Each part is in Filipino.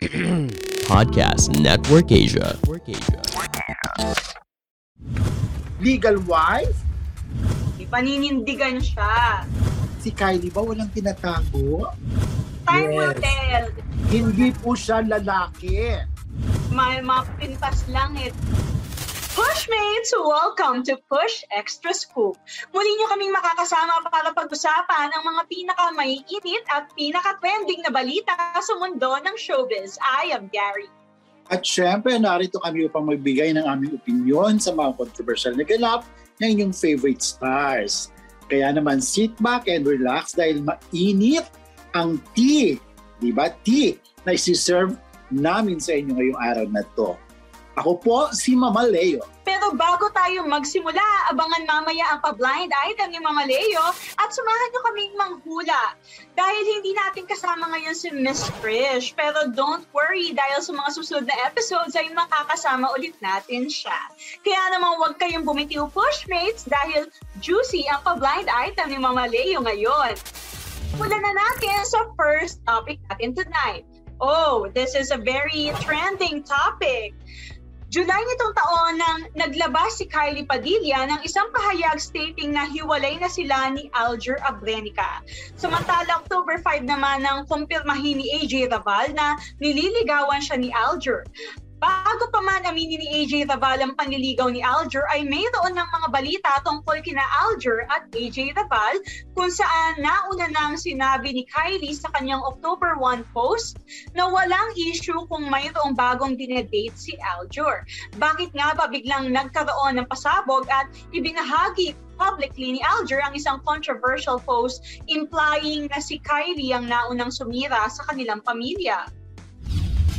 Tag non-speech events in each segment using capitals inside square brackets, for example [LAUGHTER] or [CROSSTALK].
[CLEARS THROAT] Podcast Network Asia. Legal wife? Paninindigan siya. Si Kylie ba walang tinatago? Time will Yes. tell. Hindi po siya lalaki. May mga pintas lang eh. Pushmates, welcome to Push Extra Scoop. Muli niyo kaming makakasama para pag-usapan ang mga pinakamaiinit at pinaka-trending na balita sa mundo ng showbiz. I am Gary. At syempre, narito kami upang magbigay ng aming opinion sa mga controversial na ganap ng inyong favorite stars. Kaya naman sit back and relax dahil mainit ang tea, di ba? Tea na isi-serve namin sa inyo ngayong araw na to. Ako po si Mama Leo. Pero bago tayo magsimula, abangan mamaya ang pa-blind item ni Mama Leo at samahan niyo kaming manghula. Dahil hindi natin kasama ngayon si Miss Trish. Pero don't worry dahil sa mga susunod na episodes ay makakasama ulit natin siya. Kaya naman huwag kayong bumitiw pushmates dahil juicy ang pa-blind item ni Mama Leo ngayon. Mula na natin sa first topic natin tonight. Oh, this is a very trending topic. July nitong taon nang naglabas si Kylie Padilla ng isang pahayag stating na hiwalay na sila ni Alger Abrenica. Samantala, October 5 naman nang kumpirmahin ni AJ Raval na nililigawan siya ni Alger. Bago pa man aminin ni AJ Raval ang panliligaw ni Alger ay mayroon ng mga balita tungkol kina Alger at AJ Raval kung saan nauna nang sinabi ni Kylie sa kanyang October 1 post na walang issue kung mayroong bagong dinedate si Alger. Bakit nga ba biglang nagkaroon ng pasabog at ibinahagi publicly ni Alger ang isang controversial post implying na si Kylie ang naunang sumira sa kanilang pamilya?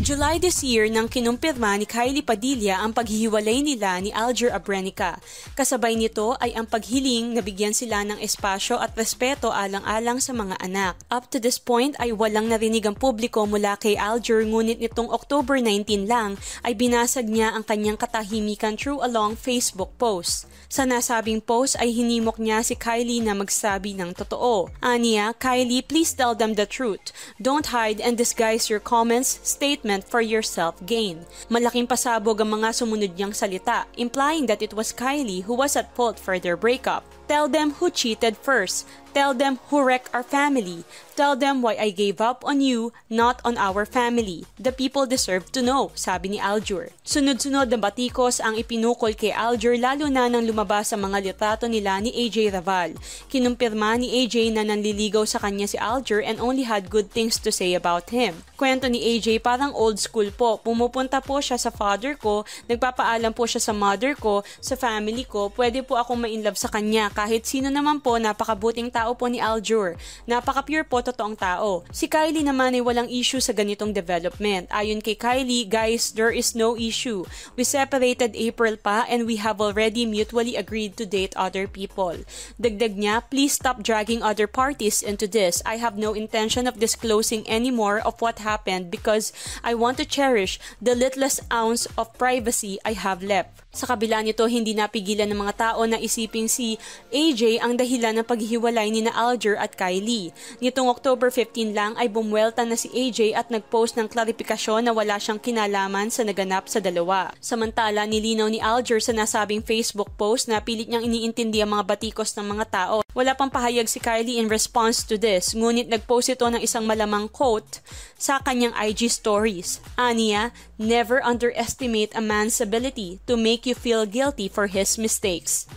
July this year nang kinumpirma ni Kylie Padilla ang paghihiwalay nila ni Alger Abrenica. Kasabay nito ay ang paghiling na bigyan sila ng espasyo at respeto alang-alang sa mga anak. Up to this point ay walang narinig ang publiko mula kay Alger ngunit nitong October 19 lang ay binasag niya ang kanyang katahimikan through a long Facebook post. Sa nasabing post ay hinimok niya si Kylie na magsabi ng totoo. Aniya, Kylie, please tell them the truth. Don't hide and disguise your comments, statements, for your self-gain. Malaking pasabog ang mga sumunod niyang salita, implying that it was Kylie who was at fault for their breakup. Tell them who cheated first. Tell them who wrecked our family. Tell them why I gave up on you, not on our family. The people deserve to know, sabi ni Aljur. Sunod-sunod na batikos ang ipinukol kay Aljur lalo na nang lumabas ang mga litrato nila ni AJ Raval. Kinumpirma ni AJ na nanliligaw sa kanya si Aljur and only had good things to say about him. Kwento ni AJ parang old school po. Pumupunta po siya sa father ko, nagpapaalam po siya sa mother ko, sa family ko, pwede po akong ma-inlove sa kanya kahit sino naman po napakabuting tao po ni Aljur. Napaka-pure po totoong tao. Si Kylie naman ay walang issue sa ganitong development. Ayon kay Kylie, guys, there is no issue. We separated April pa and we have already mutually agreed to date other people. Dagdag niya, please stop dragging other parties into this. I have no intention of disclosing any more of what happened because I want to cherish the littlest ounce of privacy I have left. Sa kabila nito, hindi napigilan ng mga tao na isiping si AJ ang dahilan ng paghihiwalay ni na Alger at Kylie. Nitong October 15 lang ay bumwelta na si AJ at nagpost ng klarifikasyon na wala siyang kinalaman sa naganap sa dalawa. Samantala, nilinaw ni Alger sa nasabing Facebook post na pilit niyang iniintindi ang mga batikos ng mga tao. Wala pang pahayag si Kylie in response to this, ngunit nagpost ito ng isang malamang quote sa kanyang IG stories. Ania, never underestimate a man's ability to make you feel guilty for his mistakes.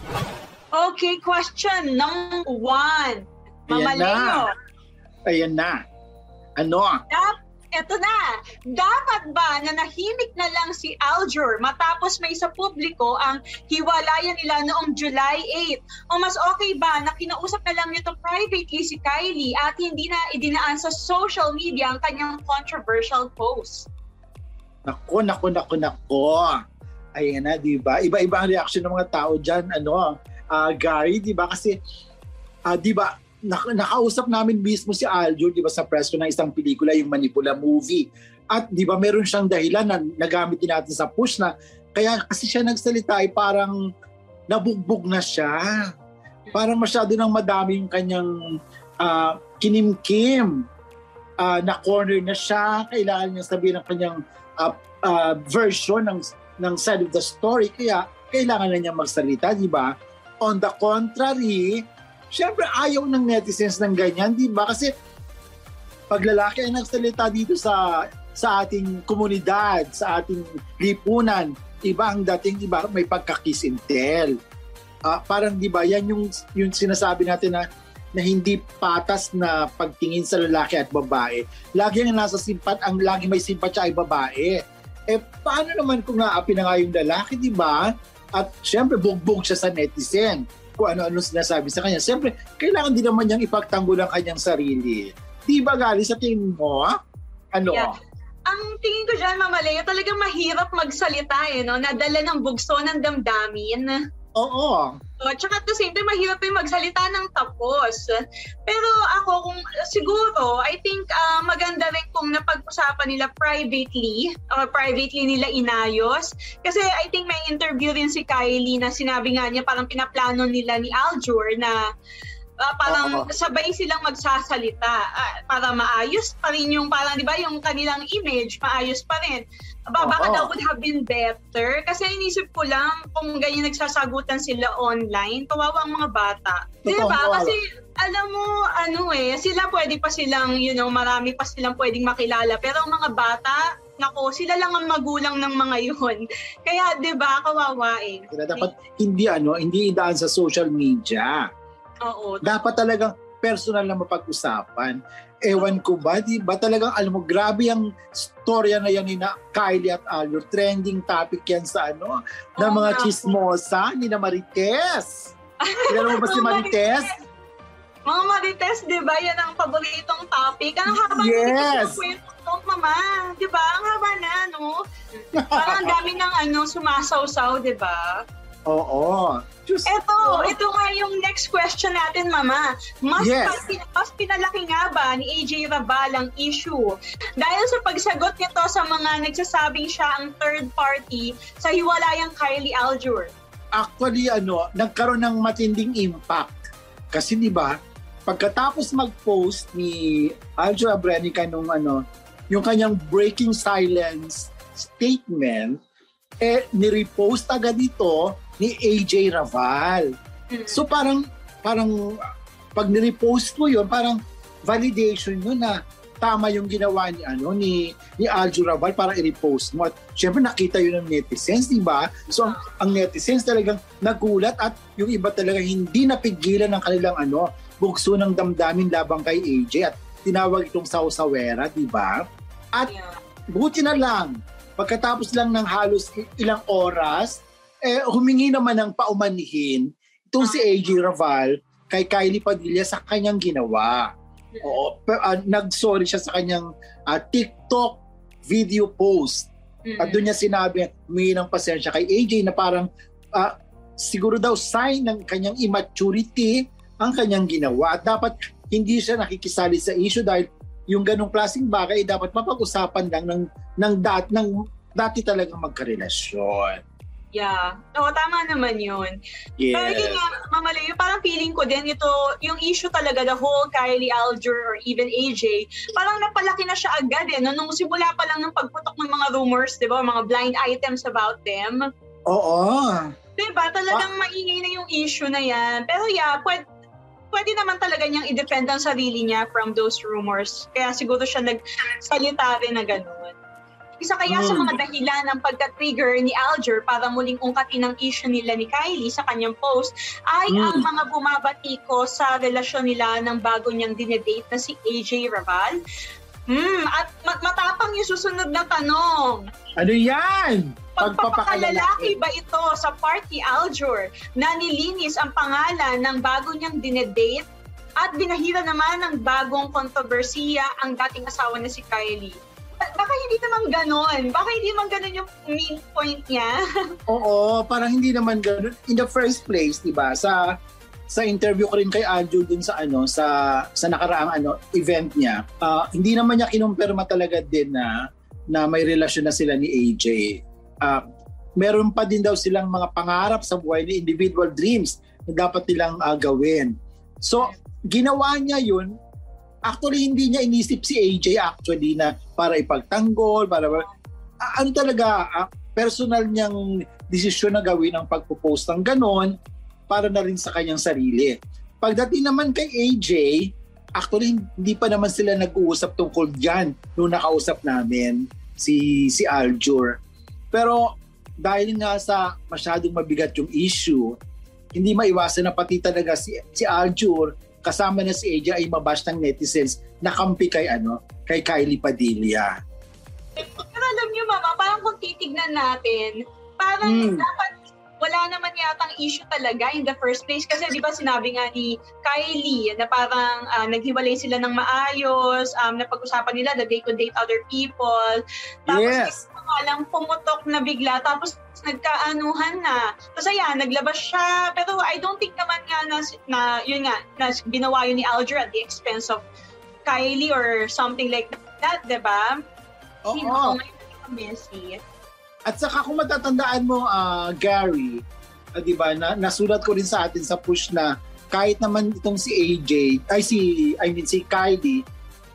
Okay, question number one. Mama Ayan na. Leo, Ayan na. Ano? dap, eto na. Dapat ba na nahimik na lang si Aljur matapos may sa publiko ang hiwalayan nila noong July 8? O mas okay ba na kinausap na lang nito privately si Kylie at hindi na idinaan sa social media ang kanyang controversial post? Nako, nako, nako, nako. Ayan na, di ba? Iba-iba ang reaction ng mga tao dyan. Ano, ah, Gary, di ba? Kasi, ah, di ba, nak- nakausap namin mismo si Aljo, di ba, sa press ko ng isang pelikula, yung Manipula movie. At di ba, meron siyang dahilan na nagamit din natin sa push na, kaya kasi siya nagsalita ay parang nabugbog na siya. Parang masyado nang madami yung kanyang ah, kinimkim. uh, na-corner na siya, kailangan niya sabihin ng kanyang uh, uh, version ng, ng side of the story, kaya kailangan na niya magsalita, di ba? On the contrary, syempre ayaw ng netizens ng ganyan, di ba? Kasi pag lalaki ang nagsalita dito sa sa ating komunidad, sa ating lipunan, iba ang dating, iba may pagka-kiss and. Uh, parang di ba, yan yung, yung sinasabi natin na na hindi patas na pagtingin sa lalaki at babae. Lagi ang nasa simpat, ang lagi may simpatya ay babae. Eh, paano naman kung naapi na nga yung lalaki, di ba? At syempre, bugbog siya sa netizen kung ano-ano sinasabi sa kanya. Siyempre, kailangan din naman niyang ipagtanggol ang kanyang sarili. Di ba, Gali, sa tingin mo, ha? Ano? Yeah ang tingin ko dyan, Mama Leo, talagang mahirap magsalita eh, no? Nadala ng bugso ng damdamin. Oo. So, tsaka at the same time, mahirap din magsalita ng tapos. Pero ako, kung siguro, I think uh, maganda rin kung napag-usapan nila privately, or privately nila inayos. Kasi I think may interview rin si Kylie na sinabi nga niya parang pinaplano nila ni Aljur na uh, parang Oo. sabay silang magsasalita uh, para maayos pa rin yung parang 'di ba yung kanilang image maayos pa rin. Aba, baka daw would have been better kasi inisip ko lang kung ganyan nagsasagutan sila online, kawawa ang mga bata. 'Di ba? Kasi alam mo ano eh, sila pwede pa silang, you know, marami pa silang pwedeng makilala pero ang mga bata nako, sila lang ang magulang ng mga [LAUGHS] yun. Kaya 'di ba, kawawa eh. Kaya dapat hindi ano, hindi idaan sa social media. Oo. Dapat talagang personal na mapag-usapan. Ewan ko ba, di ba talagang alam mo, grabe ang storya na yan ni na Kylie at Aldo. Trending topic yan sa ano, ng mga chismosa, ni na Marites. Kilala mo ba si Marites? Mga Marites, di ba? Yan ang paboritong topic. Ang haba yes. ng mama. Di ba? Ang haba na, no? Parang dami ng ano, sumasaw-saw, di ba? Oo. Just, ito, oh. ito nga yung next question natin, Mama. Mas, yes. pa, mas pinalaki nga ba ni AJ Rabal ang issue? Dahil sa pagsagot nito sa mga nagsasabing siya ang third party sa hiwalayang Kylie Aljur. Actually, ano, nagkaroon ng matinding impact. Kasi di ba, pagkatapos mag-post ni Aljur Abrenica nung ano, yung kanyang breaking silence statement, eh, ni-repost agad ito ni AJ Raval. Mm. So parang parang pag ni-repost mo 'yon, parang validation yun na tama yung ginawa ni ano ni ni Aljo Raval para i-repost mo. At syempre nakita yun ng netizens, di ba? So ang, ang netizens talagang nagulat at yung iba talaga hindi napigilan ng kanilang ano, bugso ng damdamin labang kay AJ at tinawag itong sausawera, di ba? At buti na lang, pagkatapos lang ng halos ilang oras, eh, humingi naman ng paumanihin itong si AJ Raval kay Kylie Padilla sa kanyang ginawa. Oo, uh, nag-sorry siya sa kanyang uh, TikTok video post. Mm-hmm. At doon niya sinabi, humingi ng pasensya kay AJ na parang uh, siguro daw sign ng kanyang immaturity ang kanyang ginawa. At dapat hindi siya nakikisali sa issue dahil yung ganong klaseng bagay dapat mapag-usapan lang ng, ng, dat, ng dati talagang magkarelasyon. Yeah. Oo, tama naman yun. Yes. Pero yun nga, Mama Leo, parang feeling ko din ito, yung issue talaga, the whole Kylie Alger or even AJ, parang napalaki na siya agad eh. No? Nung simula pa lang ng pagputok ng mga rumors, di ba, mga blind items about them. Oo. Diba? Talagang ah. maingay na yung issue na yan. Pero yeah, pwede, pwede naman talaga niyang i-defend ang sarili niya from those rumors. Kaya siguro siya nagsalita rin na gano'n. Isa kaya mm. sa mga dahilan ng pagka-trigger ni Alger para muling ungkatin ang issue nila ni Kylie sa kanyang post ay mm. ang mga bumabatiko sa relasyon nila ng bago niyang dinedate na si AJ Raval. Hmm, at matapang yung susunod na tanong. Ano yan? Pagpapakalalaki ba ito sa party Aljur na nilinis ang pangalan ng bago niyang dinedate at binahira naman ng bagong kontrobersiya ang dating asawa na si Kylie? Baka hindi naman ganon. Baka hindi naman ganon yung main point niya. [LAUGHS] Oo, parang hindi naman ganon. In the first place, di ba, sa sa interview ko rin kay Aljo dun sa ano sa sa nakaraang ano event niya uh, hindi naman niya kinumpirma talaga din na na may relasyon na sila ni AJ uh, ah, meron pa din daw silang mga pangarap sa buhay ni individual dreams na dapat nilang uh, gawin so ginawa niya yun Actually, hindi niya inisip si AJ actually na para ipagtanggol, para ah, ano talaga, personal niyang desisyon na gawin ang pagpo-post ng ganon para na rin sa kanyang sarili. Pagdating naman kay AJ, actually hindi pa naman sila nag-uusap tungkol diyan nung nakausap namin si si Aljur. Pero dahil nga sa masyadong mabigat yung issue, hindi maiwasan na pati talaga si, si Aljur kasama na si AJ ay mabash ng netizens na kampi kay ano, kay Kylie Padilla. Pero alam niyo mama, parang kung titignan natin, parang Hmm. dapat wala naman yatang issue talaga in the first place kasi di ba sinabi nga ni Kylie na parang ah, naghiwalay sila ng maayos, um, napag-usapan nila that they could date other people. Tapos Yes. lang pumutok na bigla tapos nagkaanuhan na. Tapos ayan, naglabas siya. Pero I don't think naman nga na, na yun nga, na ginawa yun ni Alger at the expense of Kylie or something like that, di ba? Oo. Hindi ko messy. At saka kung matatandaan mo, ah, Gary, ah, di ba, na, nasulat ko rin sa atin sa push na kahit naman itong si AJ, ay si, I mean si Kylie,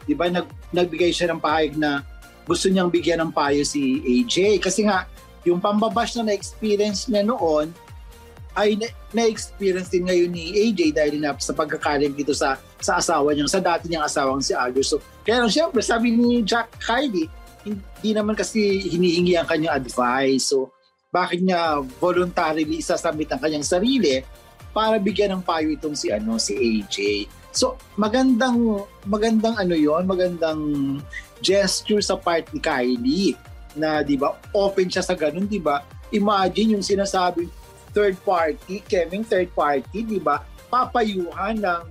di ba, nag, nagbigay siya ng pahayag na gusto niyang bigyan ng payo si AJ. Kasi nga, yung pambabash na na-experience niya noon, ay na- na-experience din ngayon ni AJ dahil na sa pagkakalim dito sa sa asawa niya, sa dati niyang asawang si Aldo. So, kaya lang siyempre, sabi ni Jack Kylie, hindi naman kasi hinihingi ang kanyang advice. So, bakit niya voluntarily isasubmit ang kanyang sarili para bigyan ng payo itong si ano si AJ. So, magandang magandang ano 'yon, magandang gesture sa part ni Kylie na 'di ba, open siya sa ganun, 'di ba? Imagine yung sinasabi third party, Kevin third party, 'di ba? Papayuhan ng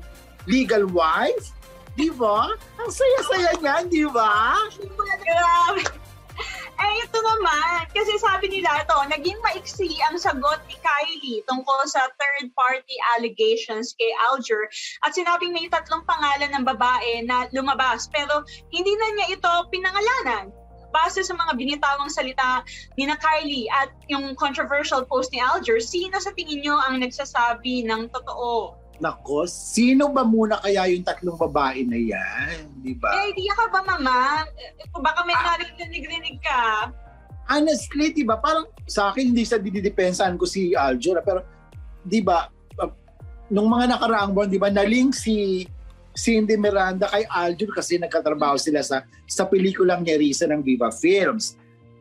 legal wife, 'di ba? Ang saya-saya niyan, 'di ba? Grabe. Eh, ito naman. Kasi sabi nila ito, naging maiksi ang sagot ni Kylie tungkol sa third-party allegations kay Alger. At sinabing may tatlong pangalan ng babae na lumabas. Pero hindi na niya ito pinangalanan. Base sa mga binitawang salita ni na Kylie at yung controversial post ni Alger, sino sa tingin nyo ang nagsasabi ng totoo? Nako, sino ba muna kaya yung tatlong babae na yan? Di ba? Eh, idea ka ba, mama? Eh, Baka may narinig-rinig ka. Honestly, di ba, parang sa akin hindi sa dididepensahan ko si Aljur, pero di ba, uh, nung mga nakaraang buwan, di ba, na-link si Cindy Miranda kay Aljur kasi nagkatrabaho sila sa sa pelikulang Nerissa ng Viva Films.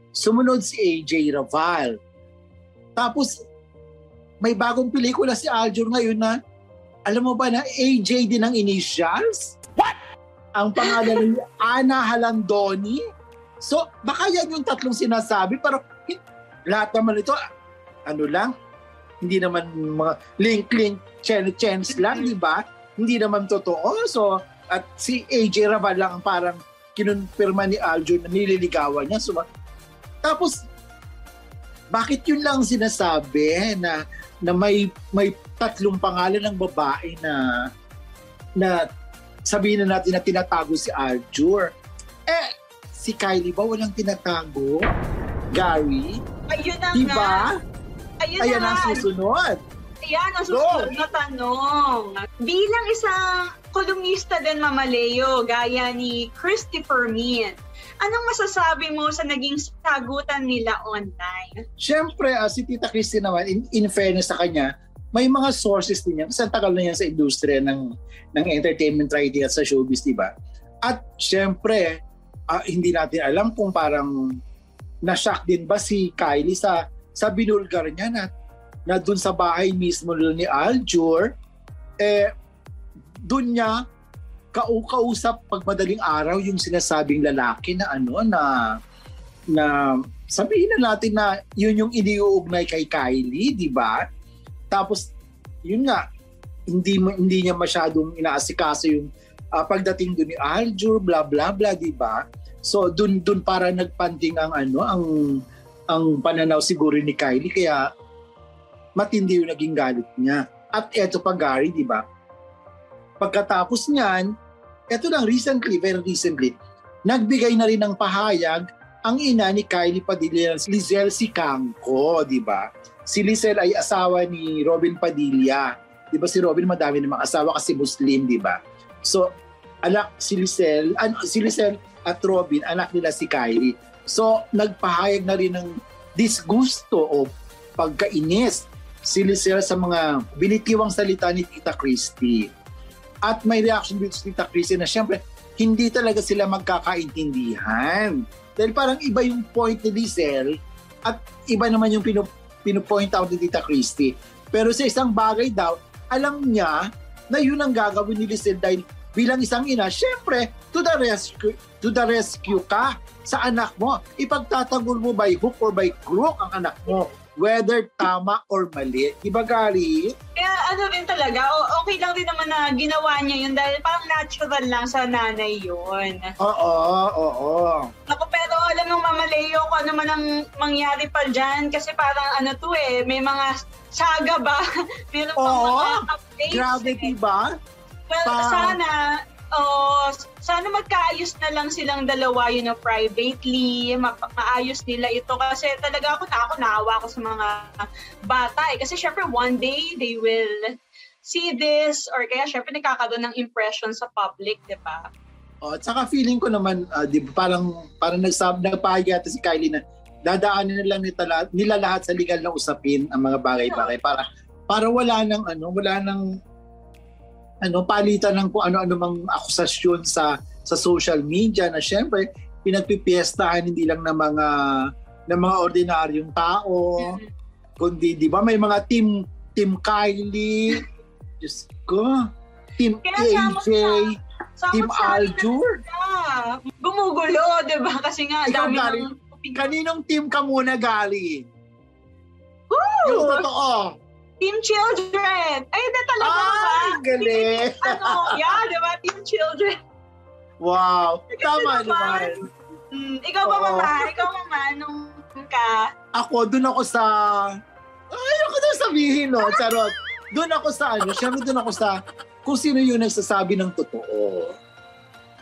Sumunod si AJ Raval. Tapos, may bagong pelikula si Aljur ngayon na alam mo ba na AJ din ang initials? What? Ang pangalan ni Ana Halandoni. So, baka yan yung tatlong sinasabi, pero lahat naman ito, ano lang, hindi naman mga link-link, chance lang, di ba? Hindi naman totoo. So, at si AJ Raval lang ang parang kinonfirma ni Aljo na nililigawan niya. So, tapos, bakit yun lang sinasabi na na may may tatlong pangalan ng babae na na sabihin na natin na tinatago si Aljur. Eh, si Kylie ba walang tinatago? Gary? Ayun na Di nga. Ayun Ayan na ang susunod. Ayan ang susunod na tanong. Bilang isang kolumnista din Mamaleo, gaya ni Christopher Min, anong masasabi mo sa naging sagutan nila online? Siyempre, ah, si Tita Christy naman, in, in fairness sa kanya, may mga sources din yan. Kasi ang tagal na yan sa industriya ng, ng entertainment writing at sa showbiz, di ba? At siyempre, ah, hindi natin alam kung parang na-shock din ba si Kylie sa sa binulgar niya na, na dun sa bahay mismo ni Aljur, eh, dun niya kau kausap pag madaling araw yung sinasabing lalaki na ano na na sabihin na natin na yun yung iniuugnay kay Kylie, di ba? Tapos, yun nga, hindi hindi niya masyadong inaasikaso yung ah, pagdating doon ni Aljur, bla bla bla, di ba? So, dun dun para nagpanting ang ano, ang ang pananaw siguro ni Kylie kaya matindi yung naging galit niya. At eto pa Gary, di ba? Pagkatapos niyan, eto lang recently, very recently, nagbigay na rin ng pahayag ang ina ni Kylie Padilla, Lizelle Sicangco, di ba? Si Lizelle ay asawa ni Robin Padilla. Di ba si Robin madami namang asawa kasi Muslim, di ba? So, anak si Lisel, ano, si Lisel at Robin, anak nila si Kylie. So, nagpahayag na rin ng disgusto o pagkainis si Lisel sa mga binitiwang salita ni Tita Christy. At may reaction dito si Tita Christy na syempre, hindi talaga sila magkakaintindihan. Dahil parang iba yung point ni Lisel at iba naman yung pinu, pinupoint out ni Tita Christy. Pero sa isang bagay daw, alam niya na yun ang gagawin ni Lisel dahil bilang isang ina, syempre, to the rescue, to the rescue ka sa anak mo. Ipagtatanggol mo by hook or by crook ang anak mo whether tama or mali. Di ba, Gary? Kaya ano rin talaga, okay lang din naman na ginawa niya yun dahil parang natural lang sa nanay yun. Oo, oo. Ako, pero alam ng Mama Leo kung ano man ang mangyari pa dyan kasi parang ano to eh, may mga saga ba? [LAUGHS] Meron Oo. mga updates. Grabe, eh. diba? Well, Pa- sana, oh, sana magkaayos na lang silang dalawa, you know, privately, ma- maayos nila ito. Kasi talaga ako na ako naawa ako sa mga bata eh. Kasi syempre one day they will see this or kaya syempre nagkakaroon ng impression sa public, di ba? Oh, at saka feeling ko naman, ah, di ba, parang, parang nagsab, nagpahagi ata si Kylie na dadaanan na lang nila, nila lahat sa legal na usapin ang mga bagay-bagay para para wala nang ano, wala nang ano palitan ng kung ano-ano mang akusasyon sa sa social media na syempre pinagpipiestahan hindi lang ng mga ng mga ordinaryong tao kundi di ba may mga team team Kylie [LAUGHS] Diyos ko team AJ Sa team Aljur gumugulo, di ba? Kasi nga, Ikaw, dami Gary, ng Kaninong team ka muna, Gali? Woo! Yung totoo. Team Children! Ay, hindi talaga Ay, ba? galing. [LAUGHS] Ano, yeah, di ba? Team Children. Wow. Tama naman. Mm, ikaw ba, mama? Ikaw, mama, nung ka? Ako, dun ako sa... Ayoko na sabihin, no? Charot. Dun ako sa ano, syempre dun ako sa kung sino yung nagsasabi ng totoo.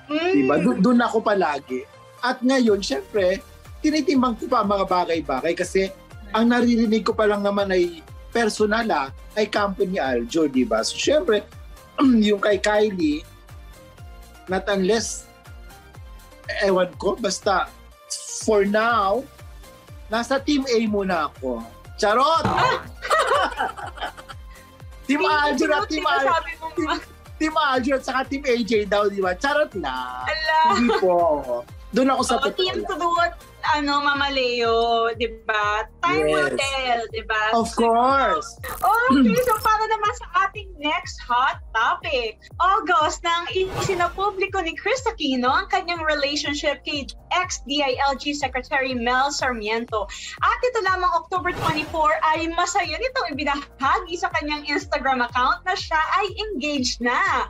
Mm, Diba? Dun, dun ako palagi. At ngayon, syempre, tinitimbang ko pa mga bagay-bagay kasi ang naririnig ko pa lang naman ay personal ah, ay kampo ni Aljo, di ba? So, syempre, [CLEARS THROAT] yung kay Kylie, not unless, ewan ko, basta, for now, nasa Team A muna ako. Charot! [LAUGHS] team Aljo at Team Aljo. Team Aljo at saka Team AJ daw, di ba? Charot lang. Ala. Hindi po. Doon ako sa Oh, totoo team lang. Ano, Mama Leo, di ba? Time will Yes. tell, di ba? Of course. [CLEARS THROAT] Okay, so para naman sa ating next hot topic. August nang isinapubliko ni Chris Aquino ang kanyang relationship kay ex-DILG Secretary Mel Sarmiento. At ito lamang October 24 ay masaya nitong ibinahagi sa kanyang Instagram account na siya ay engaged na.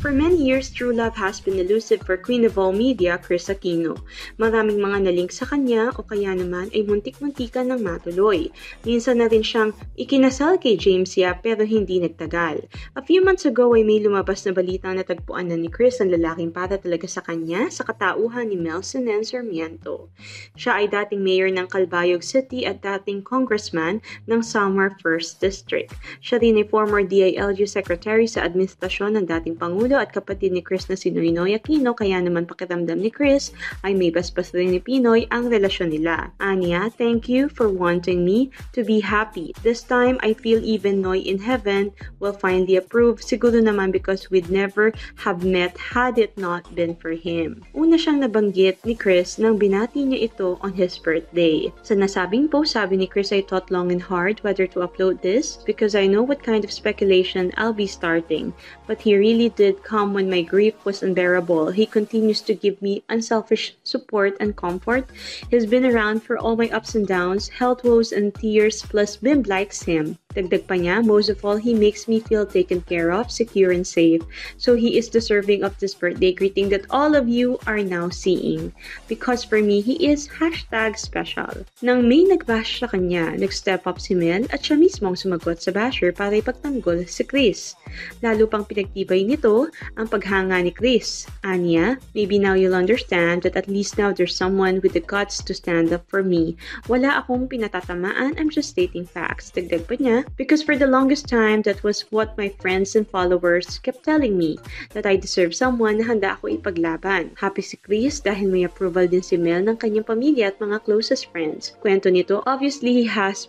For many years, True Love has been elusive for Queen of All Media, Chris Aquino. Maraming mga nalink sa kanya o kaya naman ay muntik-muntikan ng matuloy. Minsan na rin siyang ikinasal kay James Yap pero hindi nagtagal. A few months ago ay may lumabas na balita na tagpuan na ni Chris ang lalaking para talaga sa kanya sa katauhan ni Melson N. Sarmiento. Siya ay dating mayor ng Calbayog City at dating congressman ng Samar 1st District. Siya rin ay former DILG Secretary sa administrasyon ng dating Pangulo at kapatid ni Chris na si Noynoy Aquino kaya naman pakiramdam ni Chris ay may basbas rin ni Pinoy ang relasyon nila. Anya, thank you for wanting me to be happy. This time, I feel even Noy in heaven will finally approve. Siguro naman because we'd never have met had it not been for him. Una siyang nabanggit ni Chris nang binati niya ito on his birthday. Sa nasabing post, sabi ni Chris, I thought long and hard whether to upload this because I know what kind of speculation I'll be starting. But he really did come when my grief was unbearable. He continues to give me unselfish support and comfort. He's been around for all my ups and downs, health woes and tears, plus Bim likes him. Dagdag pa niya, most of all, he makes me feel taken care of, secure and safe. So he is deserving of this birthday greeting that all of you are now seeing. Because for me, he is hashtag special. Nang may nagbash sa kanya, nag-step up si Mel at siya mismo ang sumagot sa basher para ipagtanggol si Chris. Lalo pang pinagtibay nito ang paghanga ni Chris. Anya, maybe now you'll understand that at least now there's someone with the guts to stand up for me. Wala akong pinatatamaan, I'm just stating facts. Dagdag pa niya, Because for the longest time, that was what my friends and followers kept telling me, that I deserve someone na handa ako ipaglaban. Happy si Chris dahil may approval din si Mel ng kanyang pamilya at mga closest friends. Kwento nito, obviously he has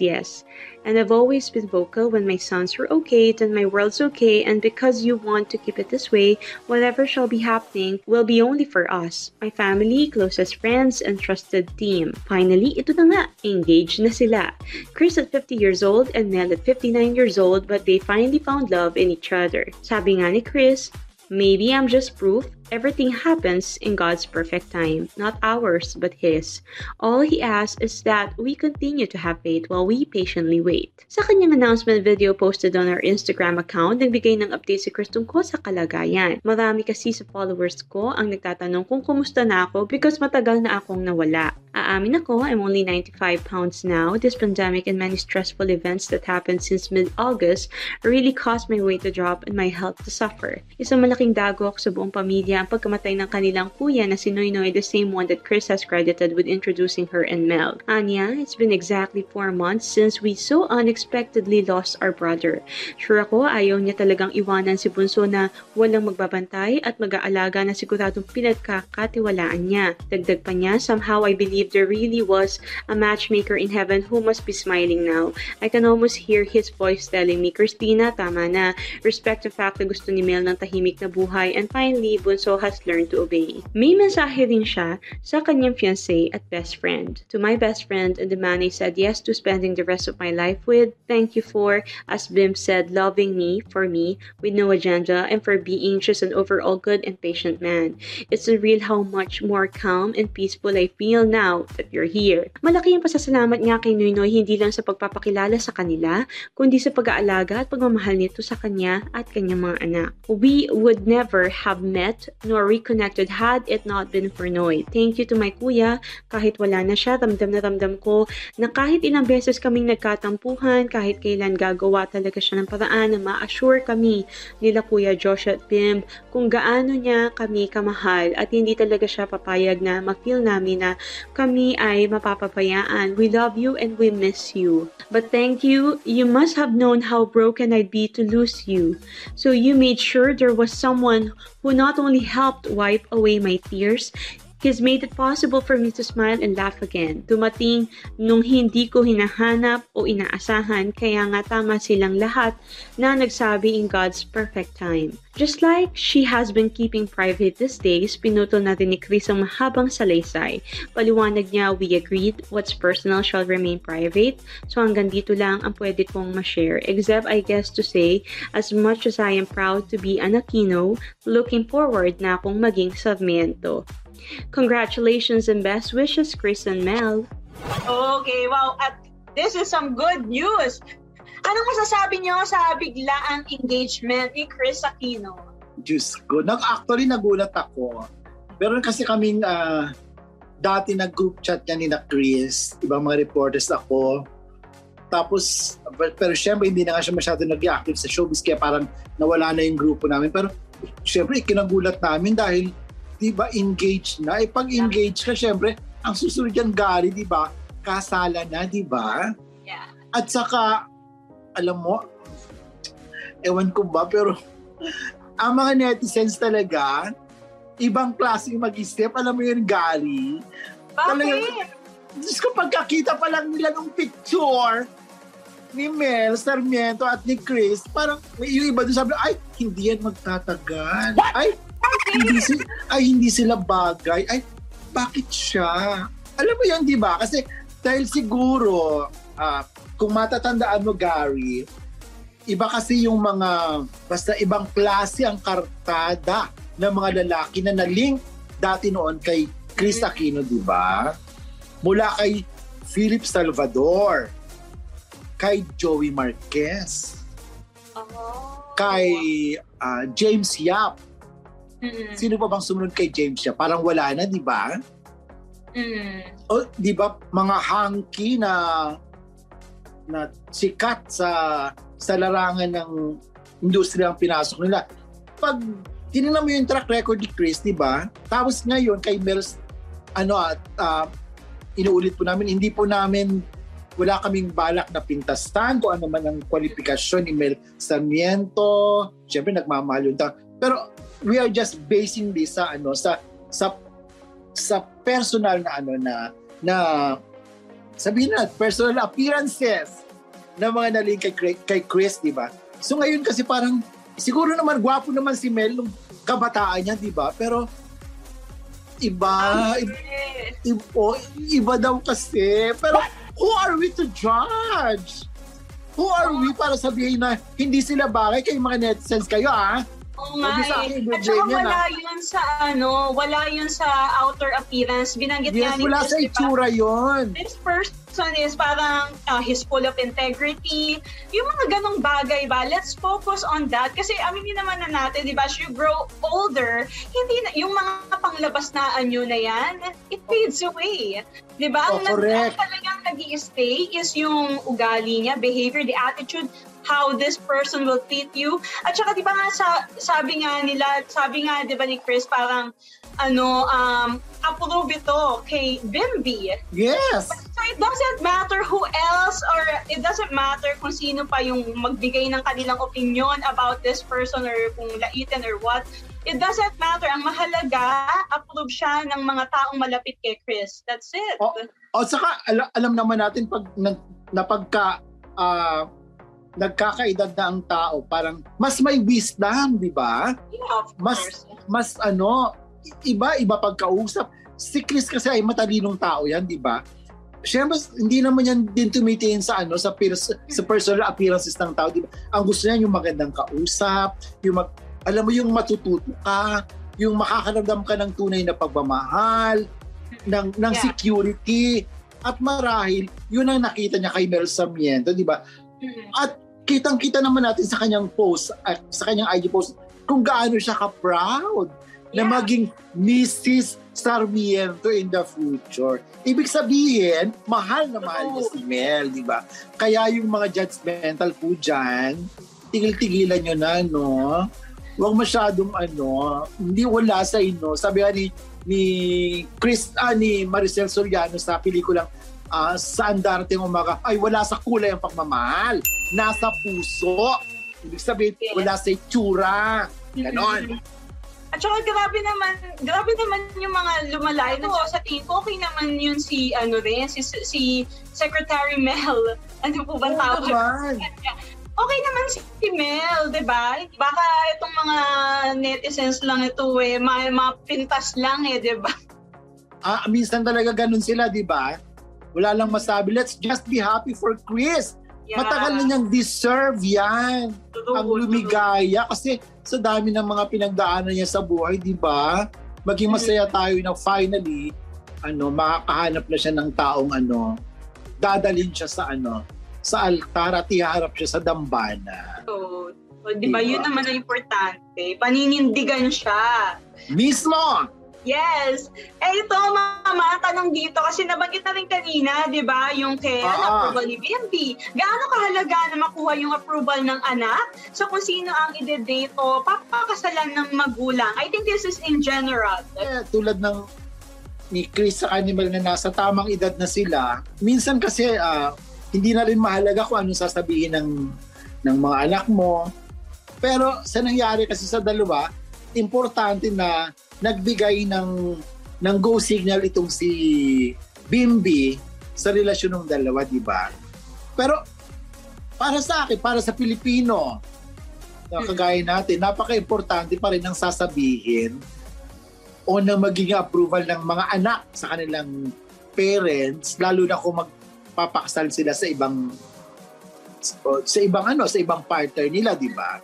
yes. And I've always been vocal when my sons were okay, then my world's okay, and because you want to keep it this way, whatever shall be happening will be only for us, my family, closest friends, and trusted team. Finally, ito na nga, engaged na sila. Chris at 50 years old and Mel at 59 years old, but they finally found love in each other. Sabi nga ni Chris, Maybe I'm just proof everything happens in God's perfect time, not ours, but His. All He asks is that we continue to have faith while we patiently wait. Sa kanyang announcement video posted on our Instagram account, nagbigay ng update si Chris tungkol sa kalagayan. Marami kasi sa followers ko ang nagtatanong kung kumusta na ako because matagal na akong nawala. Aamin ako, I'm only 95 pounds now. This pandemic and many stressful events that happened since mid-August really caused my weight to drop and my health to suffer. Isang malaking dagok sa buong pamilya ang pagkamatay ng kanilang kuya na si Noynoy, the same one that Chris has credited with introducing her and Mel. Anya, it's been exactly 4 months since we so unexpectedly lost our brother. Sure ako, ayaw niya talagang iwanan si Bunso na walang magbabantay at mag-aalaga na siguradong pinagkakatiwalaan niya. Dagdag pa niya, somehow I believe there really was a matchmaker in heaven who must be smiling now. I can almost hear his voice telling me, Christina, tama na. Respect the fact na gusto ni Mel ng tahimik na buhay and finally, Bunso has learned to obey. May mensahe din siya sa kanyang fiancé at best friend. To my best friend and the man I said yes to spending the rest of my life with, thank you for, as Bim said, loving me, for me, with no agenda, and for being just an overall good and patient man. It's unreal how much more calm and peaceful I feel now that you're here. Malaki ang pasasalamat niya kay Noynoy hindi lang sa pagpapakilala sa kanila, kundi sa pag-aalaga at pagmamahal nito sa kanya at kanyang mga anak. We would never have met nor reconnected had it not been for Noy. Thank you to my kuya. Kahit wala na siya, ramdam na ramdam ko na kahit ilang beses kaming nagkatampuhan, kahit kailan gagawa talaga siya ng paraan na ma-assure kami nila Kuya Josh at Bim kung gaano niya kami kamahal at hindi talaga siya papayag na ma-feel namin na kami ay mapapapayaan. We love you and we miss you. But thank you, you must have known how broken I'd be to lose you. So you made sure there was someone who not only helped wipe away my tears, He's made it possible for me to smile and laugh again. Dumating nung hindi ko hinahanap o inaasahan, kaya nga tama silang lahat na nagsabi in God's perfect time. Just like she has been keeping private these days, pinutol natin ni Chris ang mahabang salaysay. Paliwanag niya, we agreed, what's personal shall remain private. So hanggang dito lang ang pwede kong ma-share. Except I guess to say, as much as I am proud to be an Aquino, looking forward na akong maging Sarmiento. Congratulations and best wishes, Chris and Mel. Okay, wow. At this is some good news. Anong masasabi niyo sa biglaang engagement ni Chris Aquino? Diyos ko. Actually, nagulat ako. Meron kasi kaming uh, dati nag-group chat niya ni na Chris, ibang mga reporters ako. Tapos, pero syempre hindi na nga siya masyado nag-active sa showbiz kaya parang nawala na yung grupo namin. Pero syempre, kinagulat namin dahil di ba, engaged na. Eh, pag engaged ka, syempre, ang susunod yan, Gary, di ba, kasala na, di ba? Yeah. At saka, alam mo, ewan ko ba, pero [LAUGHS] ang mga netizens talaga, ibang klaseng mag-isip. Alam mo yun, Gary? Bakit? Diyos ko, pagkakita pa lang nila ng picture ni Mel Sarmiento at ni Chris, parang yung iba doon sabi, ay, hindi yan magtatagal. What? Ay, hindi si, ay hindi sila bagay. Ay, bakit siya? Alam mo yun, di ba? Kasi dahil siguro, uh, kung matatandaan mo, Gary, iba kasi yung mga, basta ibang klase ang kartada ng mga lalaki na na-link dati noon kay Chris Aquino, di ba? Mula kay Philip Salvador, kay Joey Marquez, oh. kay uh, James Yap, Mm. Sino pa bang sumunod kay James siya? Parang wala na, di ba? Mm. O, di ba, mga hangki na na sikat sa sa larangan ng industriya ang pinasok nila. Pag tinignan mo yung track record ni Chris, di ba? Tapos ngayon kay Mels, ano at uh, inuulit po namin, hindi po namin wala kaming balak na pintasan kung ano man ang kwalifikasyon ni Mel Sarmiento. Siyempre, nagmamahal yung tao. Pero we are just basing this sa ano sa sa sa personal na ano na na sabihin na personal appearances ng mga naling kay, kay Chris, di ba? So ngayon kasi parang siguro naman gwapo naman si Mel nung kabataan niya, di ba? Pero iba, iba, iba, iba daw kasi. Pero who are we to judge? Who are we para sabihin na hindi sila bagay kay mga netizens kayo ah? Oo nga eh. At saka wala yun sa ano, wala yun sa outer appearance. Binanggit yes, nga ni wala sa itsura yun. This person is parang uh, he's full of integrity. Yung mga ganong bagay ba, let's focus on that. Kasi aminin naman na natin, di ba, as you grow older, hindi na, yung mga panglabas na anyo na yan, it fades away. Di ba? Oh, ang, correct. ang talagang nag stay is yung ugali niya, behavior, the attitude, how this person will treat you. At saka 'di ba nga sa, sabi nga nila, sabi nga 'di ba ni Chris parang ano um approve ito kay Bimby. Yes. So it doesn't matter who else or it doesn't matter kung sino pa yung magbigay ng kanilang opinion about this person or kung laitin or what. It doesn't matter. Ang mahalaga, approve siya ng mga taong malapit kay Chris. That's it. O, o saka al- alam naman natin pag na, na pagka uh, nagkakaedad na ang tao, parang mas may wisdom, di ba? Yeah, Mas, course. mas ano, iba, iba pagkausap. Si Chris kasi ay matalinong tao yan, di ba? Siyempre, hindi naman yan din tumitingin sa ano sa, pers- sa personal appearances ng tao, di ba? Ang gusto niya yung magandang kausap, yung mag, alam mo yung matututo ka, yung makakaramdam ka ng tunay na pagmamahal, ng, ng Yeah. security, at marahil, yun ang nakita niya kay Mel Sarmiento, di ba? Mm. At kitang-kita naman natin sa kanyang post, at sa kanyang IG post, kung gaano siya ka-proud na Yeah. maging Mrs. Sarmiento in the future. Ibig sabihin, mahal na mahal niya si Mel, di ba? Kaya yung mga judgmental po dyan, tigil-tigilan nyo na, no? Huwag masyadong ano, hindi wala sa inyo. Sabi ni, ni Chris, ah, ni Maricel Soriano sa pelikulang ah, Saan Darating Umaga, ay wala sa kulay ang pagmamahal. Nasa puso. Ibig sabihin, Yes. wala sa itsura. Ganon. At saka grabe naman, grabe naman yung mga lumalay. Nag sa tingin ko, okay naman yun si, ano rin, si, si Secretary Mel. [LAUGHS] Ano po ba tawag? naman. Okay naman si, si Mel, di ba? Baka itong mga netizens lang ito eh, mga, mga pintas lang eh, di ba? Ah, minsan talaga ganun sila, di ba? Wala lang masabi. Let's just be happy for Chris. Yeah. Matagal na niyang deserve yan. True, Ang lumigaya. Kasi sa dami ng mga pinagdaanan niya sa buhay, di ba? Maging Mm. masaya tayo na finally, ano, makakahanap na siya ng taong ano, dadalhin siya sa ano, sa altar at iharap siya sa dambana. So, so, di ba, Diba? yun naman ang importante. Paninindigan siya. Mismo! Yes. Eh ito, mama, tanong dito kasi nabanggit na rin kanina, di ba, yung kay Ah. ano, approval ni BNB. Gaano kahalaga na makuha yung approval ng anak? So kung sino ang ide-date o papakasalan ng magulang. I think this is in general. Eh, tulad ng ni Chris sa Animal na nasa tamang edad na sila, minsan kasi ah, hindi na rin mahalaga kung anong sasabihin ng, ng mga anak mo. Pero sa nangyari kasi sa dalawa, importante na nagbigay ng ng go signal itong si Bimbi sa relasyon ng dalawa, di ba? Pero para sa akin, para sa Pilipino, na kagaya natin, napaka-importante pa rin ang sasabihin o na magiging approval ng mga anak sa kanilang parents, lalo na kung magpapakasal sila sa ibang sa ibang ano, sa ibang partner nila, di ba?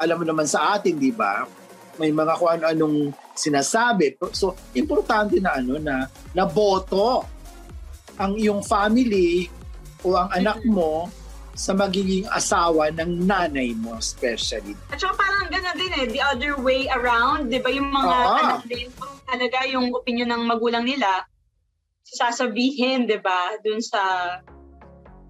Alam mo naman sa atin, di ba? May mga kung ano-anong sinasabi. So, importante na ano na na boto ang iyong family o ang anak mo sa magiging asawa ng nanay mo especially. At saka parang gano'n din eh, the other way around, di ba, yung mga Oo. anak din, kung talaga yung opinion ng magulang nila, sasabihin, di ba, dun sa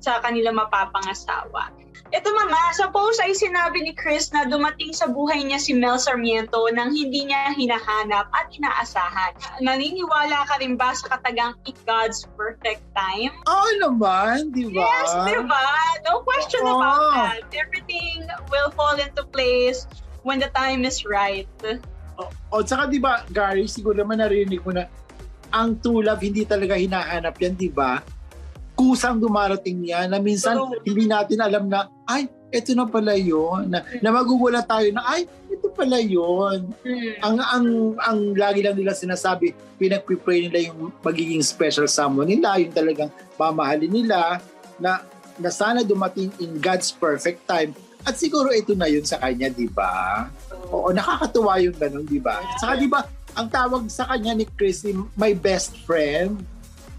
sa kanila mapapangasawa. Ito mama, sa post ay sinabi ni Chris na dumating sa buhay niya si Mel Sarmiento nang hindi niya hinahanap at inaasahan. Naniniwala ka rin ba sa katagang It God's Perfect Time? Oo naman, di ba? Yes, di ba? No question Oo. about that. Everything will fall into place when the time is right. O, o tsaka di ba, Gary, siguro naman narinig mo na ang true love hindi talaga hinahanap yan, di ba? Kusang dumarating yan na minsan True. hindi natin alam na, ay, ito na pala yun. Na, na magugulat tayo na, ay, ito pala yun. Hmm. Ang, ang, ang lagi lang nila sinasabi, pinagpipray nila yung magiging special someone nila, yung talagang mamahalin nila, na, na sana dumating in God's perfect time. At siguro ito na yun sa kanya, di ba? Oo, nakakatuwa yung ganun, di ba? Saka di ba, ang tawag sa kanya ni Chrissy, my best friend.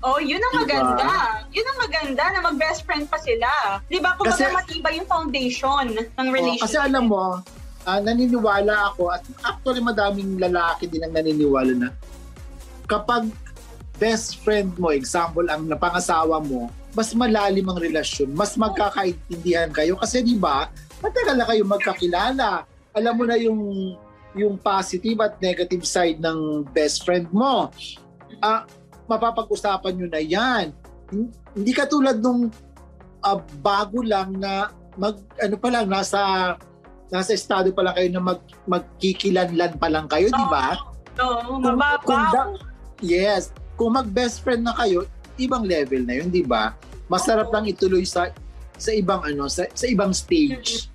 Oh, yun ang Diba? maganda. Yun ang maganda na mag-best friend pa sila. Di ba? Kung Kasi- matibay yung foundation ng relationship. kasi alam mo, ah, naniniwala ako, at actually madaming lalaki din ang naniniwala na kapag best friend mo, example, ang napangasawa mo, mas malalim ang relasyon, mas magkakaintindihan kayo. Kasi di ba, matagal na kayo magkakilala. Alam mo na yung yung positive at negative side ng best friend mo. Ah, mapapag-usapan nyo na yan. Hin- Hindi katulad nung ah, bago lang na mag ano pa lang nasa nasa estado pa lang kayo na mag magkikilanlan pa lang kayo, di ba? Oo, kung da- Yes. Kung mag-best friend na kayo, ibang level na 'yun, di ba? Masarap lang ituloy sa sa ibang ano, sa, sa ibang stage.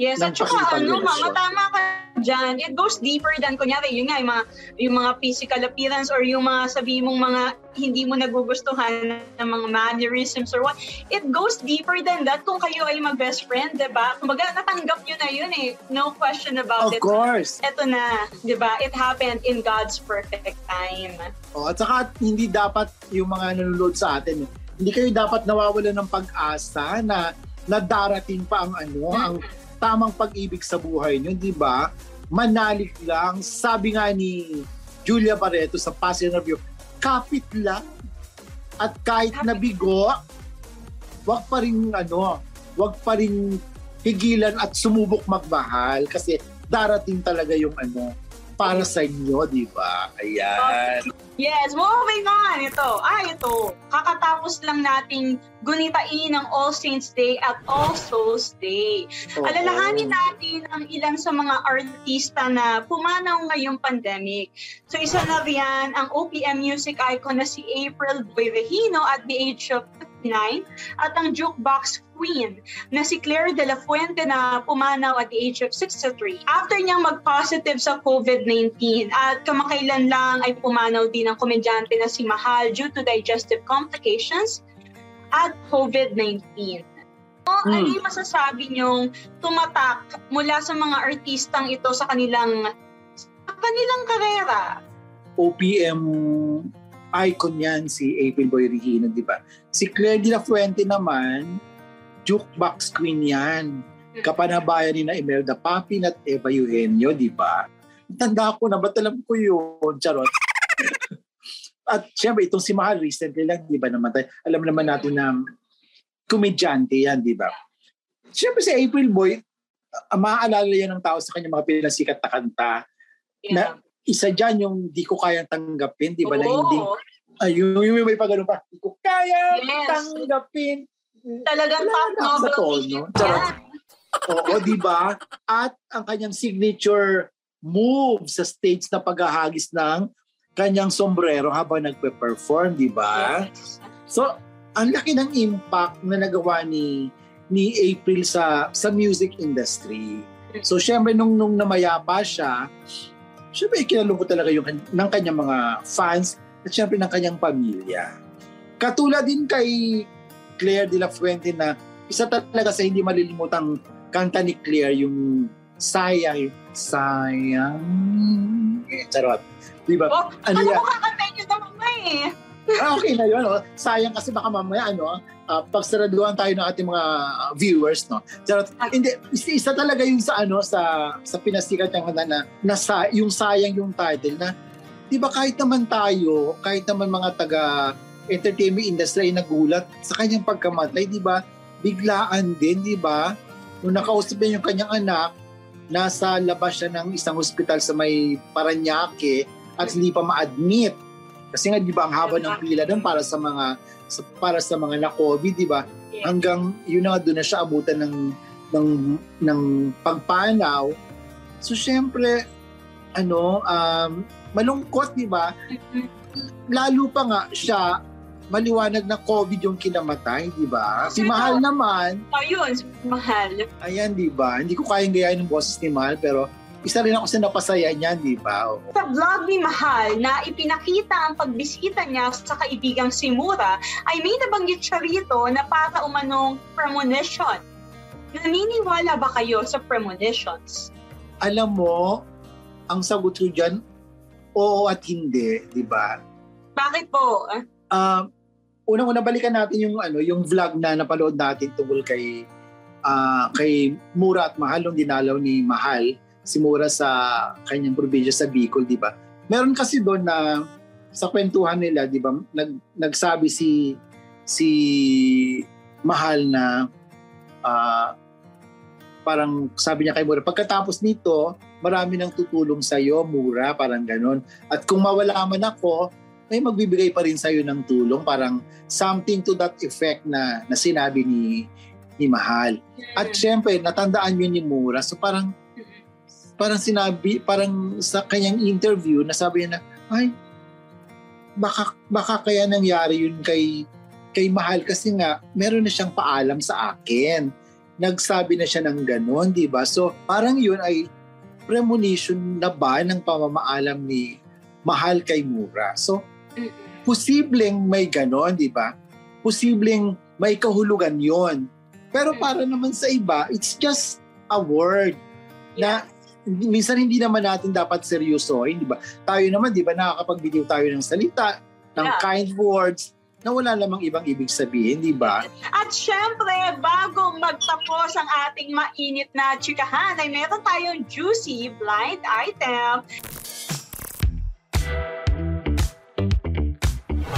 Yes, at saka ano, mama, tama ka dyan. It goes deeper than, kunyari, yun nga, yung mga, yung mga physical appearance or yung mga sabi mong mga hindi mo nagugustuhan ng mga mannerisms or what. It goes deeper than that kung kayo ay mag-best friend, di ba? Kumbaga, natanggap nyo na yun eh. No question about Of it. course. Eto na, di ba? It happened in God's perfect time. Oh, at saka hindi dapat yung mga nanonood sa atin, eh, hindi kayo dapat nawawalan ng pag-asa na na darating pa ang ano, ang tamang pag-ibig sa buhay nyo, di ba? Manalik lang. Sabi nga ni Julia Barreto sa past interview, kapit lang. At kahit Kapit. nabigo, wag pa rin ano, wag pa rin higilan at sumubok magmahal kasi darating talaga yung ano, para sa inyo, di ba? Ayan. Yes, moving on. Ito, ah, ito. Kakatapos lang nating gunitain ang All Saints Day at All Souls Day. Oo. Alalahanin natin ang ilan sa mga artista na pumanaw ngayong pandemic. So isa na riyan ang OPM music icon na si April Boy Regino at the age of 59 at ang jukebox queen na si Claire de la Fuente na pumanaw at the age of 63. After niyang mag-positive sa COVID-19 at kamakailan lang ay pumanaw din ang komedyante na si Mahal due to digestive complications at COVID-19. So, Hmm. Ano yung masasabi niyong tumatak mula sa mga artistang ito sa kanilang sa kanilang karera? OPM icon yan si April Boy Regino, di ba? Si Claire de la Fuente naman, jukebox queen yan. Kapanabayan ni na Imelda Papin at Eva Eugenio, di ba? Tanda ko na, ba't alam ko yun? Charot. [LAUGHS] at syempre, itong si Mahal, recently lang, di ba namatay? Alam naman natin na komedyante yan, di ba? Syempre si April Boy, uh, maaalala yan ng tao sa kanya mga pinasikat na kanta Yeah. Isa dyan yung di ko kayang tanggapin, di ba? Na Oo. hindi, ay, yung, yung may pa ganun pa, di ko kaya Yes. tanggapin. Talagang top na novel tono. hit Charot. Oo, di ba? At ang kanyang signature move sa stage na paghahagis ng kanyang sombrero habang nagpe-perform, di ba? Yes. So, ang laki ng impact na nagawa ni ni April sa sa music industry. So, syempre, nung, nung namayapa siya, syempre, kinalungkot talaga yung ng kanyang mga fans at syempre ng kanyang pamilya. Katulad din kay Claire de la Fuente na isa talaga sa hindi malilimutang kanta ni Claire yung sayang, sayang, eh, charot. Di ba? Oh, Ano ano yan? mo kakantayin nyo naman eh? Ah, okay na yun. Oh. Sayang kasi baka mamaya, ano, uh, pagsaraduhan tayo ng ating mga viewers, no? Charot. Hindi, isa, talaga yung sa, ano, sa, sa pinasikat niyang kanta na, na sa, yung sayang yung title na, di ba kahit naman tayo, kahit naman mga taga entertainment industry ay nagulat sa kanyang pagkamatay, di ba? biglaan din, di ba? Nung nakausap niya yung kanyang anak, nasa labas siya ng isang ospital sa may Paranaque at hindi pa ma-admit. Kasi nga, di ba, ang haba ng pila doon para sa mga para sa mga na-COVID, di ba? Yeah. Hanggang yun na doon na siya abutan ng ng ng pagpanaw. So syempre ano um malungkot, di ba? Lalo pa nga siya maliwanag na COVID yung kinamatay, di ba? Si? Mahal naman, Ayun, mahal. ayan, di ba? Hindi ko kayang gayahin ng boses ni Mahal, pero isa rin ako sa napasaya niyan, di ba? Sa vlog ni Mahal na ipinakita ang pagbisita niya sa kaibigang si Mura, ay may nabanggit siya rito na para umanong premonition. Naniniwala ba kayo sa premonitions? Alam mo, ang sagot ko dyan, oo at hindi, di ba? Bakit po? um, unang-una balikan natin yung ano, yung vlog na napanood natin tungkol kay ah, kay Mura at Mahal, yung dinalaw ni Mahal, si Mura sa kanyang probinsya sa Bicol, di ba? Meron kasi doon na sa kwentuhan nila, di ba, nag, nagsabi si si Mahal na ah, parang sabi niya kay Mura, pagkatapos nito, marami nang tutulong sa iyo, Mura, parang ganun. At kung mawala man ako, may magbibigay pa rin sa'yo ng tulong, parang something to that effect na, na sinabi ni, ni Mahal. At syempre, natandaan yun ni Mura. So parang, parang sinabi, parang sa kanyang interview, nasabi niya na, ay, baka, baka kaya nangyari yun kay, kay Mahal kasi nga, meron na siyang paalam sa akin. Nagsabi na siya ng ganon, di ba? So parang yun ay premonition na ba ng pamamaalam ni Mahal kay Mura. So posibleng may ganon, di ba? Posibleng may kahulugan yon. Pero para naman sa iba, it's just a word na minsan hindi naman natin dapat seryosohin, di ba? Tayo naman, di ba, nakakapagbitiw tayo ng salita, ng Yeah. kind words, na wala namang ibang ibig sabihin, di ba? At syempre, bago magtapos ang ating mainit na chikahan, ay meron tayong juicy blind item.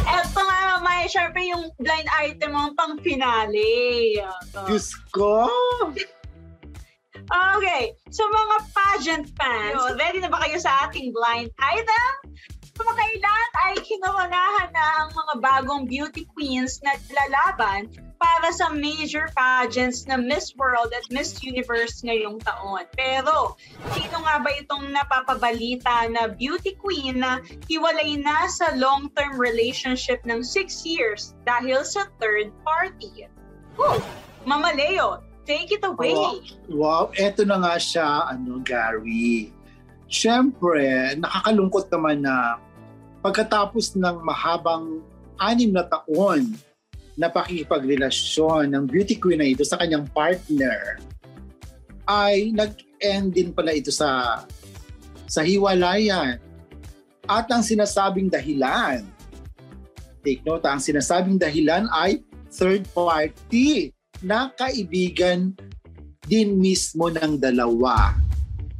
Eto nga, may syempre yung blind item mo pang finale. Diyos ko! Okay, so mga pageant fans, ready na ba kayo sa ating blind item? Kumakailan ay kinukunahan na ang mga bagong beauty queens na lalaban para sa major pageants na Miss World at Miss Universe ngayong taon. Pero, sino nga ba itong napapabalita na beauty queen na hiwalay na sa long-term relationship ng 6 years dahil sa third party? Whew! Mama Leo, take it away. Wow, eto na nga siya, ano, Gary. Siyempre, nakakalungkot naman na pagkatapos ng mahabang anim na taon na pakikipagrelasyon ng beauty queen na ito sa kanyang partner, ay nag-end din pala ito sa sa hiwalayan. At ang sinasabing dahilan, take note, ang sinasabing dahilan ay third party na kaibigan din mismo ng dalawa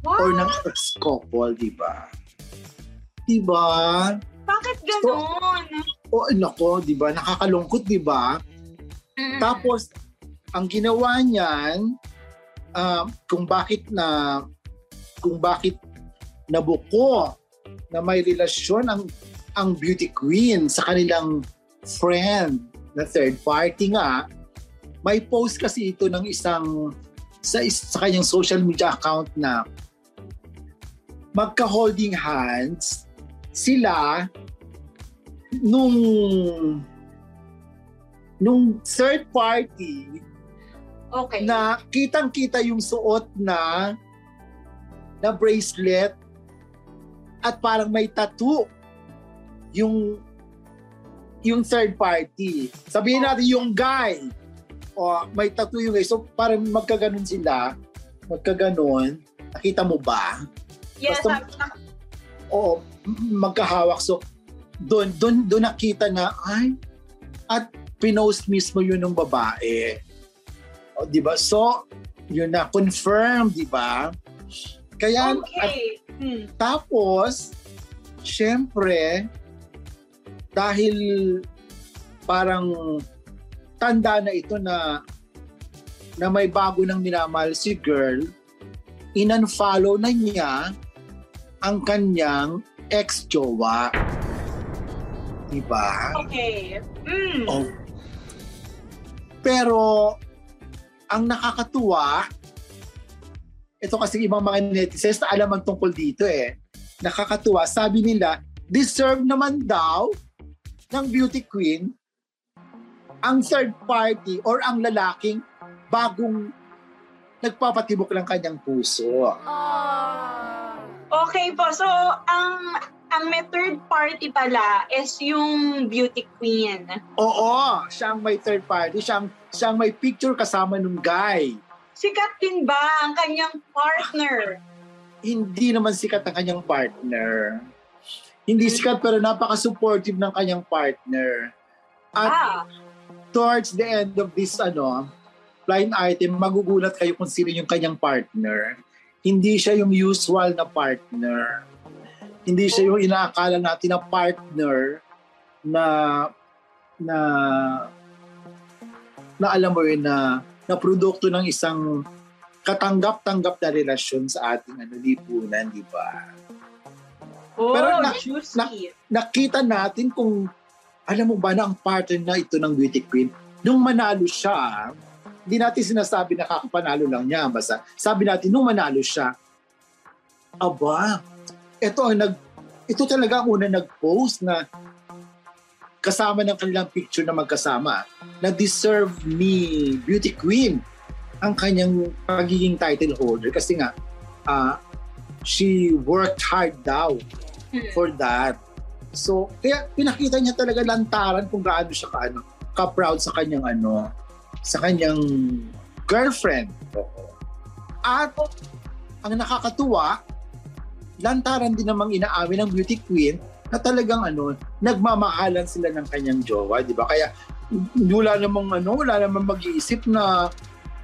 or ng ex-couple, di ba? Di ba? Bakit ganun? O nako, di ba? Nakakalungkot, di ba? Mm. Tapos, ang ginawa niyan, ah, kung bakit na kung bakit nabuko na may relasyon ang ang beauty queen sa kanilang friend na third party nga, may post kasi ito ng isang sa, is- sa kanyang social media account na magka-holding hands sila nung nung third party Okay. na kitang-kita yung suot na na bracelet at parang may tattoo yung yung third party. Sabihin natin yung guy o may tattoo yung guy. So parang magkaganon sila, magkaganon. Nakita mo ba? yes, basta- sabi- Oo, magkahawak. So doon doon doon nakita na ay at pinost mismo yun ng babae. O, 'di ba? So yun na confirm, 'di ba? Kaya at okay. Hmm. tapos, syempre, dahil parang tanda na ito na na may bago nang minamahal si girl, inunfollow na niya ang kanyang ex-jowa. Diba? Okay. Mm. Oh. Pero, ang nakakatuwa, ito kasi ibang mga netizens na alam ang tungkol dito eh. Nakakatuwa, sabi nila, deserve naman daw ng beauty queen ang third party or ang lalaking bagong nagpapatibok ng kanyang puso. Okay po, so ang ang may third party pala is yung beauty queen. Oo, siyang may third party, siyang, siyang may picture kasama nung guy. Sikat din ba ang kanyang partner? Hindi naman sikat ang kanyang partner. Hindi sikat pero napaka-supportive ng kanyang partner. At Ah, towards the end of this ano, blind item, magugulat kayo kung sino yung kanyang partner. Hindi siya yung usual na partner. Hindi siya yung inaakala natin na partner na na na alam mo yun na na produkto ng isang katanggap-tanggap na relasyon sa ating ano, lipunan, di ba? oh, Pero na- juicy. nakita natin kung alam mo ba na ang partner na ito ng beauty queen, nung manalo siya, hindi natin sinasabi na kakapanalo lang niya. Basta sabi natin, nung manalo siya, aba, ito ang nag, ito talaga ang una nag-post na kasama ng kanilang picture na magkasama na deserve ni beauty queen ang kanyang pagiging title holder kasi nga ah, she worked hard daw Hmm. for that. So, kaya pinakita niya talaga lantaran kung gaano siya kaano, ka-proud sa kanyang ano, sa kanyang girlfriend. Oo. At ang nakakatuwa, lantaran din namang inaamin ng beauty queen na talagang ano, nagmamahalan sila ng kanyang jowa, di ba? Kaya wala namang ano, wala namang mag-iisip na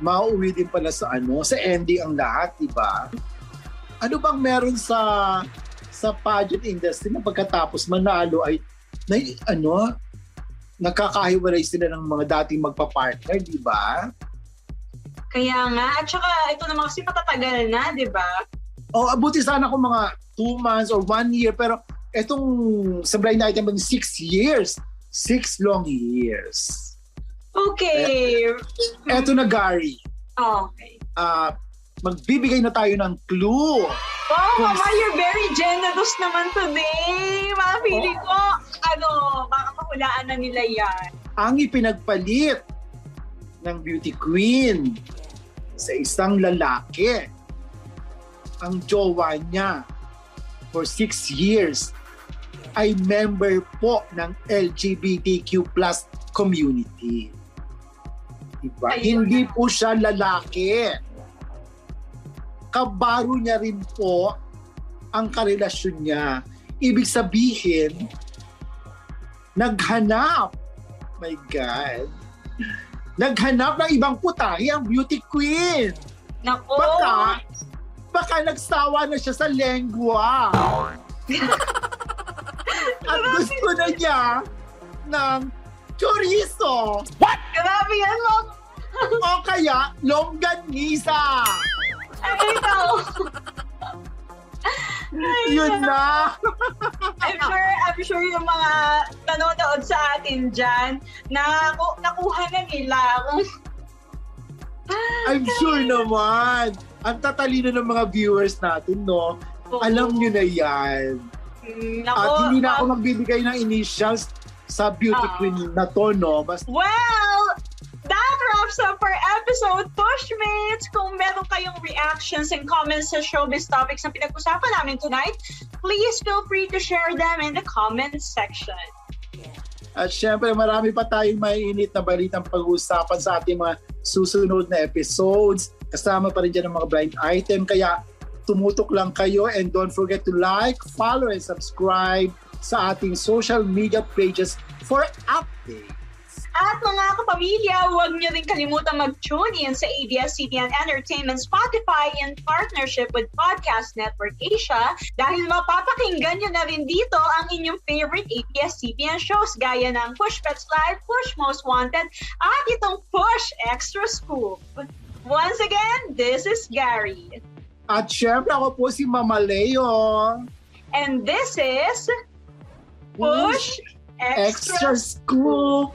mauwi din pala sa ano, sa ending ang lahat, di ba? Ano bang meron sa sa pageant industry na pagkatapos manalo ay na, ano nakakahiwalay sila ng mga dating magpa-partner, di ba? Kaya nga, at saka ito naman kasi matatagal na, di ba? O abuti sana kung mga two months or one year, pero etong sa blind item six years. Six long years. Okay. Eto na Gary, Okay. ah magbibigay na tayo ng clue. Wow, Mama, you're very generous naman today. Mga feeling ko, ano, baka mahulaan na nila yan. Ang ipinagpalit ng beauty queen sa isang lalaki, ang jowa niya for six years ay member po ng LGBTQ plus community. Diba? Ayun Hindi po siya lalaki. Kabaro niya rin po ang karelasyon niya. Ibig sabihin, naghanap. My God. Naghanap ng ibang putahe ang beauty queen. Nako. Baka, baka nagsawa na siya sa lengwa. [LAUGHS] At gusto na niya ng chorizo Grabe yan, Mom. o kaya longganisa. Ay, ikaw. [LAUGHS] Yun na. [LAUGHS] I'm sure, I'm sure yung mga nanonood sa atin dyan, naku, nakuha na nila kung I'm sure naman. Ang tatalino ng mga viewers natin, no? Alam nyo na yan. Mm, Nako, At hindi na ako magbibigay ng initials sa beauty Ah. queen na to, no? Basta Well, that wraps up our episode, Pushmates! Kung meron kayong reactions and comments sa showbiz topics na pinag-usapan namin tonight, please feel free to share them in the comments section. At syempre, marami pa tayong maiinit na balitang pag-uusapan sa ating mga susunod na episodes. Kasama pa rin dyan ang mga blind item. Kaya tumutok lang kayo and don't forget to like, follow, and subscribe sa ating social media pages for updates. At mga kapamilya, huwag niyo rin kalimutan mag-tune in sa ABS-CBN Entertainment Spotify in partnership with Podcast Network Asia dahil mapapakinggan niyo na rin dito ang inyong favorite ABS-CBN shows gaya ng Push Pets Live, Push Most Wanted at itong Push Extra Scoop. Once again, this is Gary. At syempre ako po si Mama Leo. And this is Push Extra Scoop.